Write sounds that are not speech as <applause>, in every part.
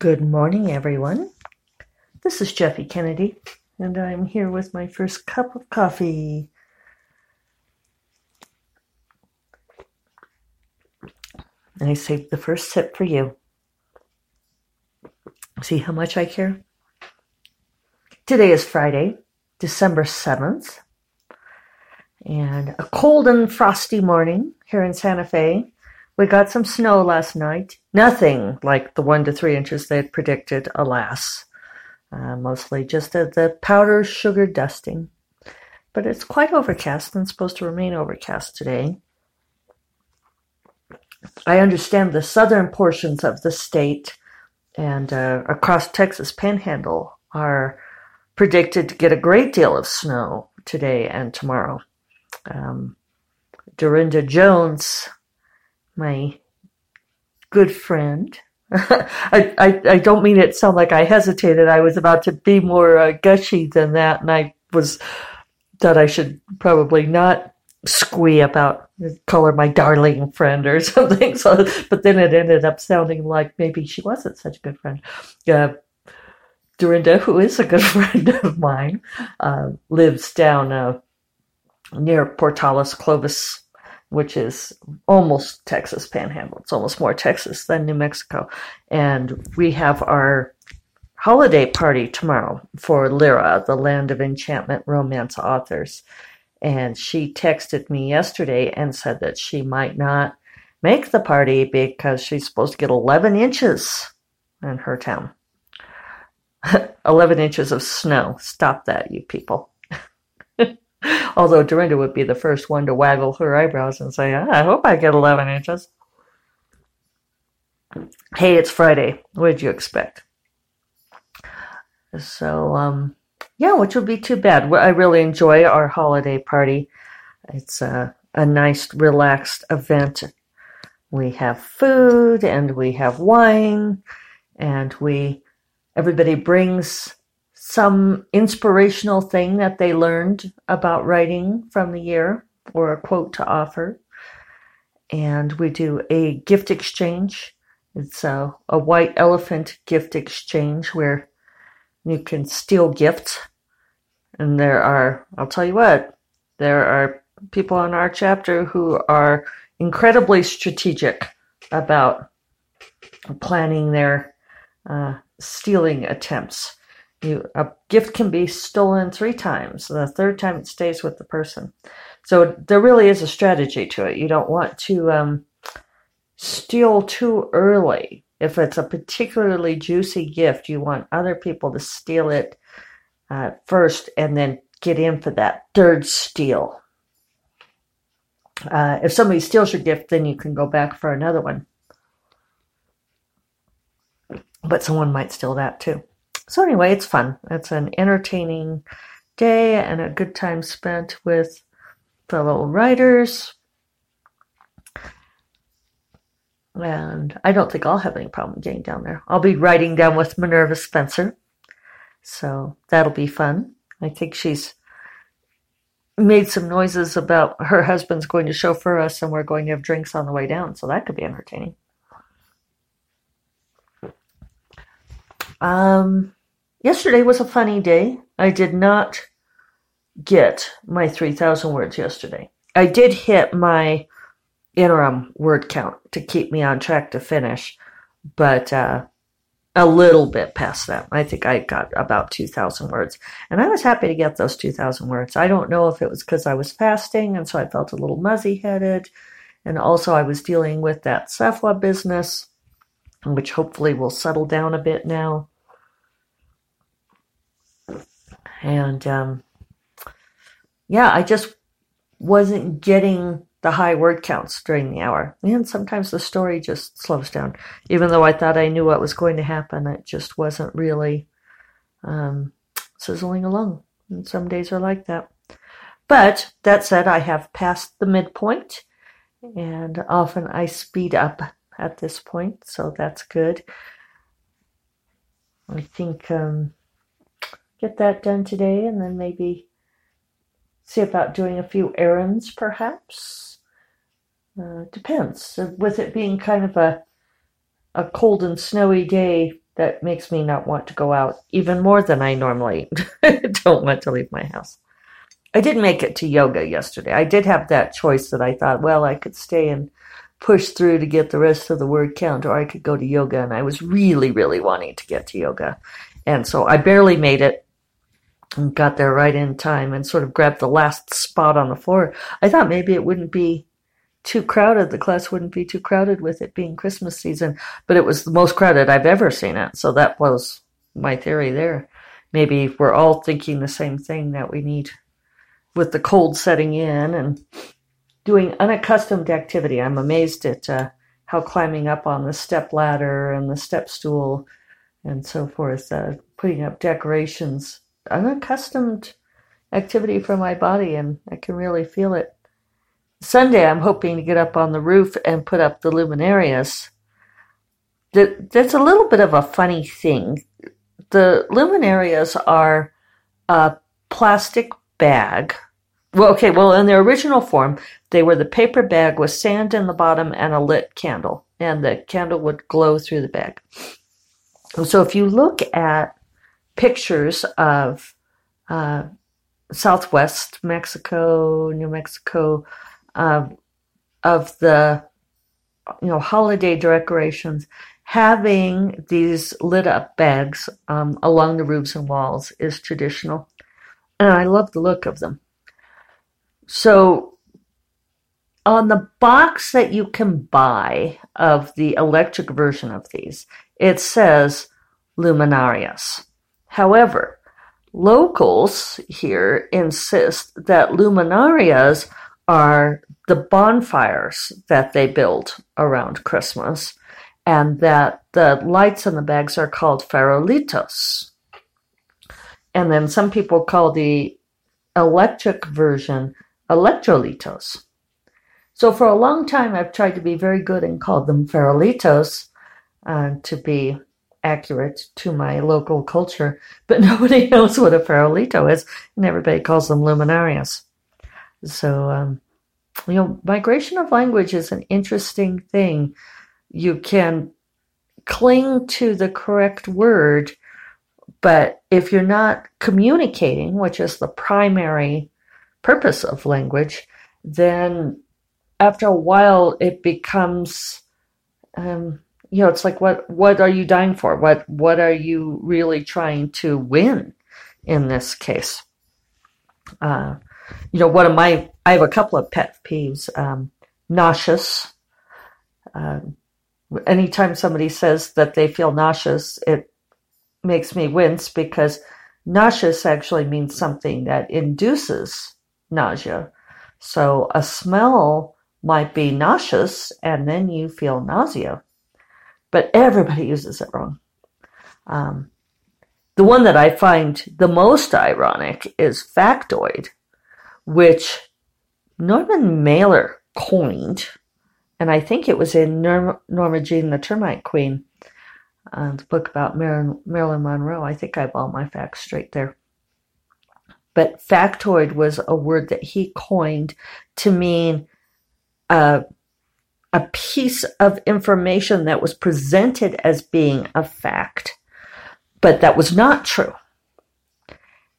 Good morning, everyone. This is Jeffe Kennedy, and I'm here with my first cup of coffee. And I saved the first sip for you. See how much I care? Today is Friday, December 7th, and a cold and frosty morning here in Santa Fe. We got some snow last night. Nothing like the one to three inches they had predicted, alas. Uh, mostly just a, the powder sugar dusting. But it's quite overcast and supposed to remain overcast today. I understand the southern portions of the state and uh, across Texas Panhandle are predicted to get a great deal of snow today and tomorrow. Um, Darynda Jones my good friend. <laughs> I, I, I don't mean it sound like I hesitated. I was about to be more uh, gushy than that, and I was that I should probably not squee about call her my darling friend or <laughs> something. So, but then it ended up sounding like maybe she wasn't such a good friend. Uh, Darynda, who is a good <laughs> friend of mine, uh, lives down uh, near Portales, Clovis, which is almost Texas Panhandle. It's almost more Texas than New Mexico. And we have our holiday party tomorrow for Lyra, the Land of Enchantment romance authors. And she texted me yesterday and said that she might not make the party because she's supposed to get 11 inches in her town. <laughs> 11 inches of snow. Stop that, you people. Although Darynda would be the first one to waggle her eyebrows and say, ah, I hope I get 11 inches. Hey, it's Friday. What did you expect? So, um, yeah, which would be too bad. I really enjoy our holiday party. It's a, a nice, relaxed event. We have food and we have wine and we everybody brings some inspirational thing that they learned about writing from the year or a quote to offer. And we do a gift exchange. It's a, a white elephant gift exchange where you can steal gifts. And there are, I'll tell you what, there are people in our chapter who are incredibly strategic about planning their uh, stealing attempts. You, a gift can be stolen three times. The third time it stays with the person. So there really is a strategy to it. You don't want to um, steal too early. If it's a particularly juicy gift, you want other people to steal it uh, first and then get in for that third steal. Uh, if somebody steals your gift, then you can go back for another one. But someone might steal that too. So anyway, it's fun. It's an entertaining day and a good time spent with fellow writers. And I don't think I'll have any problem getting down there. I'll be riding down with Minerva Spencer. So that'll be fun. I think she's made some noises about her husband's going to chauffeur us and we're going to have drinks on the way down. So that could be entertaining. Um, Yesterday was a funny day. I did not get my 3,000 words yesterday. I did hit my interim word count to keep me on track to finish, but uh, a little bit past that. I think I got about 2,000 words. And I was happy to get those 2,000 words. I don't know if it was because I was fasting and so I felt a little muzzy headed. And also, I was dealing with that Sephora business, which hopefully will settle down a bit now and um, yeah, I just wasn't getting the high word counts during the hour. And sometimes the story just slows down. Even though I thought I knew what was going to happen, it just wasn't really um, sizzling along. And some days are like that. But that said, I have passed the midpoint, and often I speed up at this point, so that's good. I think um, get that done today and then maybe see about doing a few errands perhaps. Uh, depends. With it being kind of a a cold and snowy day, that makes me not want to go out even more than I normally <laughs> don't want to leave my house. I did make it to yoga yesterday. I did have that choice that I thought, well, I could stay and push through to get the rest of the word count, or I could go to yoga. And I was really, really wanting to get to yoga. And so I barely made it got there right in time and sort of grabbed the last spot on the floor. I thought maybe it wouldn't be too crowded. The class wouldn't be too crowded with it being Christmas season, but it was the most crowded I've ever seen it. So that was my theory there. Maybe we're all thinking the same thing that we need with the cold setting in and doing unaccustomed activity. I'm amazed at uh, how climbing up on the step ladder and the step stool and so forth, uh, putting up decorations, unaccustomed activity for my body, and I can really feel it. Sunday, I'm hoping to get up on the roof and put up the luminarias. That's a little bit of a funny thing. The luminarias are a plastic bag. Well, okay, well, in their original form, they were the paper bag with sand in the bottom and a lit candle, and the candle would glow through the bag. So if you look at pictures of uh, Southwest Mexico, New Mexico, uh, of the you know holiday decorations, having these lit up bags um, along the roofs and walls is traditional, and I love the look of them. So on the box that you can buy of the electric version of these, it says luminarias. However, locals here insist that luminarias are the bonfires that they build around Christmas, and that the lights in the bags are called farolitos. And then some people call the electric version electrolitos. So for a long time, I've tried to be very good and called them farolitos uh, to be accurate to my local culture, but <laughs> nobody knows what a farolito is, and everybody calls them luminarias. So, um, you know, migration of language is an interesting thing. You can cling to the correct word, but if you're not communicating, which is the primary purpose of language, then after a while it becomes um, you know it's like what what are you dying for? What what are you really trying to win in this case? Uh, you know one of my i have a couple of pet peeves um, nauseous. Uh, anytime somebody says that they feel nauseous it makes me wince because nauseous actually means something that induces nausea. So a smell might be nauseous and then you feel nausea but everybody uses it wrong. Um, the one that I find the most ironic is factoid, which Norman Mailer coined, and I think it was in Norma, Norma Jean the Termite Queen, uh, the book about Marilyn, Marilyn Monroe. I think I have all my facts straight there. But factoid was a word that he coined to mean uh, a piece of information that was presented as being a fact, but that was not true.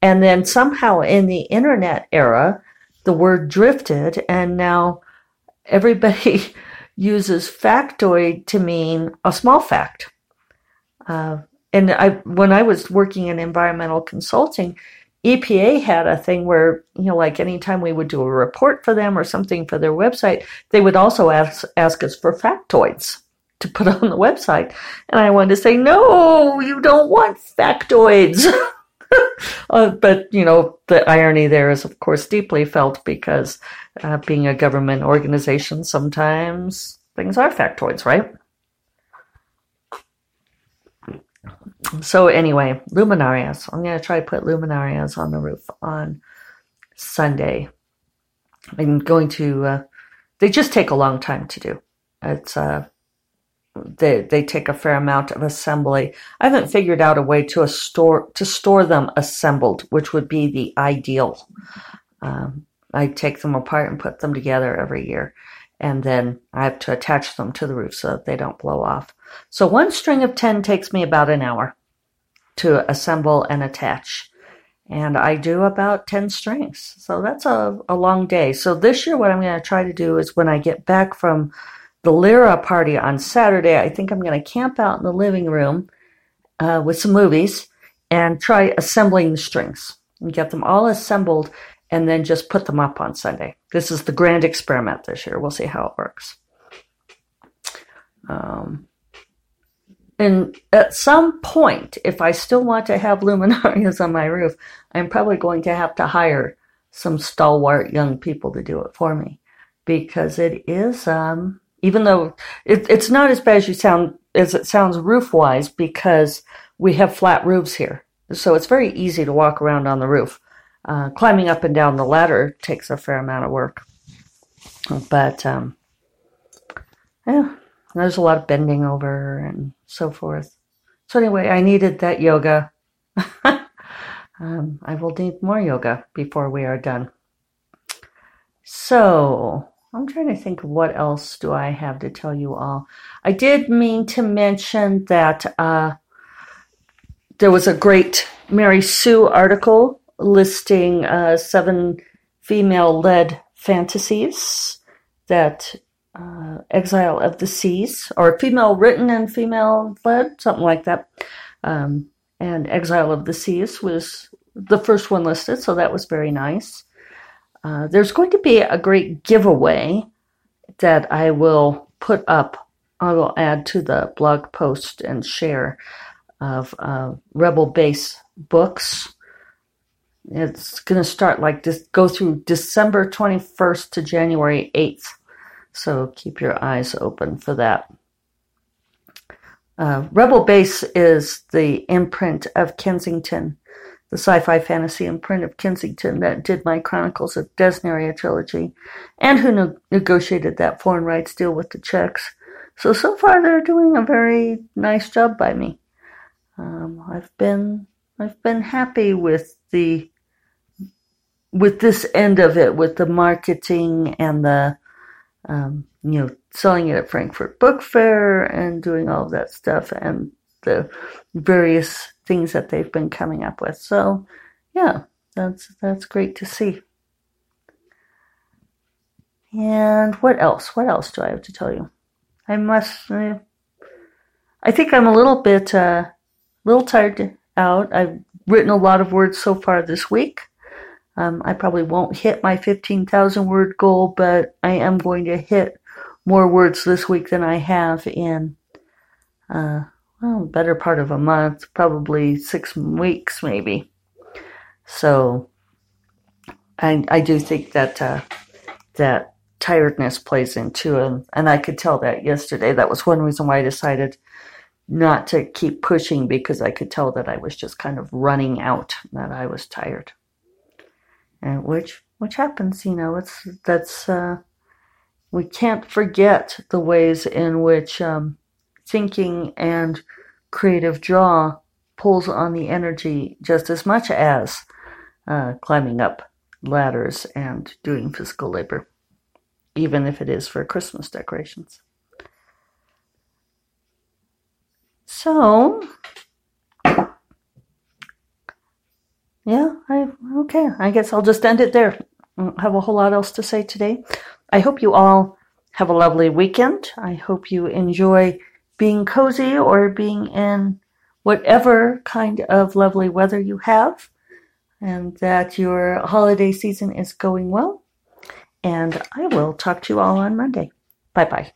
And then somehow in the internet era, the word drifted, and now everybody <laughs> uses factoid to mean a small fact. Uh, and I, when I was working in environmental consulting, EPA had a thing where, you know, like anytime we would do a report for them or something for their website, they would also ask, ask us for factoids to put <laughs> on the website. And I wanted to say, no, you don't want factoids. <laughs> uh, but, you know, the irony there is, of course, deeply felt because uh, being a government organization, sometimes things are factoids, right? So anyway, luminarias. I'm going to try to put luminarias on the roof on Sunday. I'm going to. Uh, they just take a long time to do. It's uh, they they take a fair amount of assembly. I haven't figured out a way to a store to store them assembled, which would be the ideal. Um, I take them apart and put them together every year, and then I have to attach them to the roof so that they don't blow off. So one string of 10 takes me about an hour to assemble and attach. And I do about 10 strings. So that's a, a long day. So this year, what I'm going to try to do is when I get back from the Lyra party on Saturday, I think I'm going to camp out in the living room uh, with some movies and try assembling the strings and get them all assembled and then just put them up on Sunday. This is the grand experiment this year. We'll see how it works. Um, and at some point, if I still want to have luminarias <laughs> on my roof, I'm probably going to have to hire some stalwart young people to do it for me because it is, um, even though it, it's not as bad as you sound as it sounds roof wise because we have flat roofs here. So it's very easy to walk around on the roof. Uh, climbing up and down the ladder takes a fair amount of work. But, um, yeah, there's a lot of bending over and so forth. So, anyway, I needed that yoga. <laughs> um, I will need more yoga before we are done. So, I'm trying to think what else do I have to tell you all. I did mean to mention that uh, there was a great Mary Sue article listing uh, seven female led fantasies that uh, Exile of the Seas, or female written and female led, something like that. Um, and Exile of the Seas was the first one listed, so that was very nice. Uh, there's going to be a great giveaway that I will put up. I will add to the blog post and share of uh, Rebel Base books. It's going to start like this, go through December 21st to January 8th. So keep your eyes open for that. Uh, Rebel Base is the imprint of Kensington, the sci fi fantasy imprint of Kensington that did my Chronicles of Dasnaria trilogy and who ne- negotiated that foreign rights deal with the Czechs. So, so far they're doing a very nice job by me. Um, I've been I've been happy with the with this end of it, with the marketing and the um, you know selling it at Frankfurt Book Fair and doing all of that stuff and the various things that they've been coming up with. So yeah, that's that's great to see. And what else? What else do I have to tell you? I must. Uh, I think I'm a little bit. Uh, little tired out. I've written a lot of words so far this week. Um, I probably won't hit my 15,000 word goal, but I am going to hit more words this week than I have in, uh, well, better part of a month, probably six weeks maybe. So I, I do think that, uh, that tiredness plays into it. And I could tell that yesterday. That was one reason why I decided not to keep pushing because I could tell that I was just kind of running out, that I was tired. And which which happens, you know, it's that's uh, we can't forget the ways in which um, thinking and creative draw pulls on the energy just as much as uh, climbing up ladders and doing physical labor, even if it is for Christmas decorations. So, yeah, I okay. I guess I'll just end it there. I don't have a whole lot else to say today. I hope you all have a lovely weekend. I hope you enjoy being cozy or being in whatever kind of lovely weather you have, and that your holiday season is going well. And I will talk to you all on Monday. Bye bye.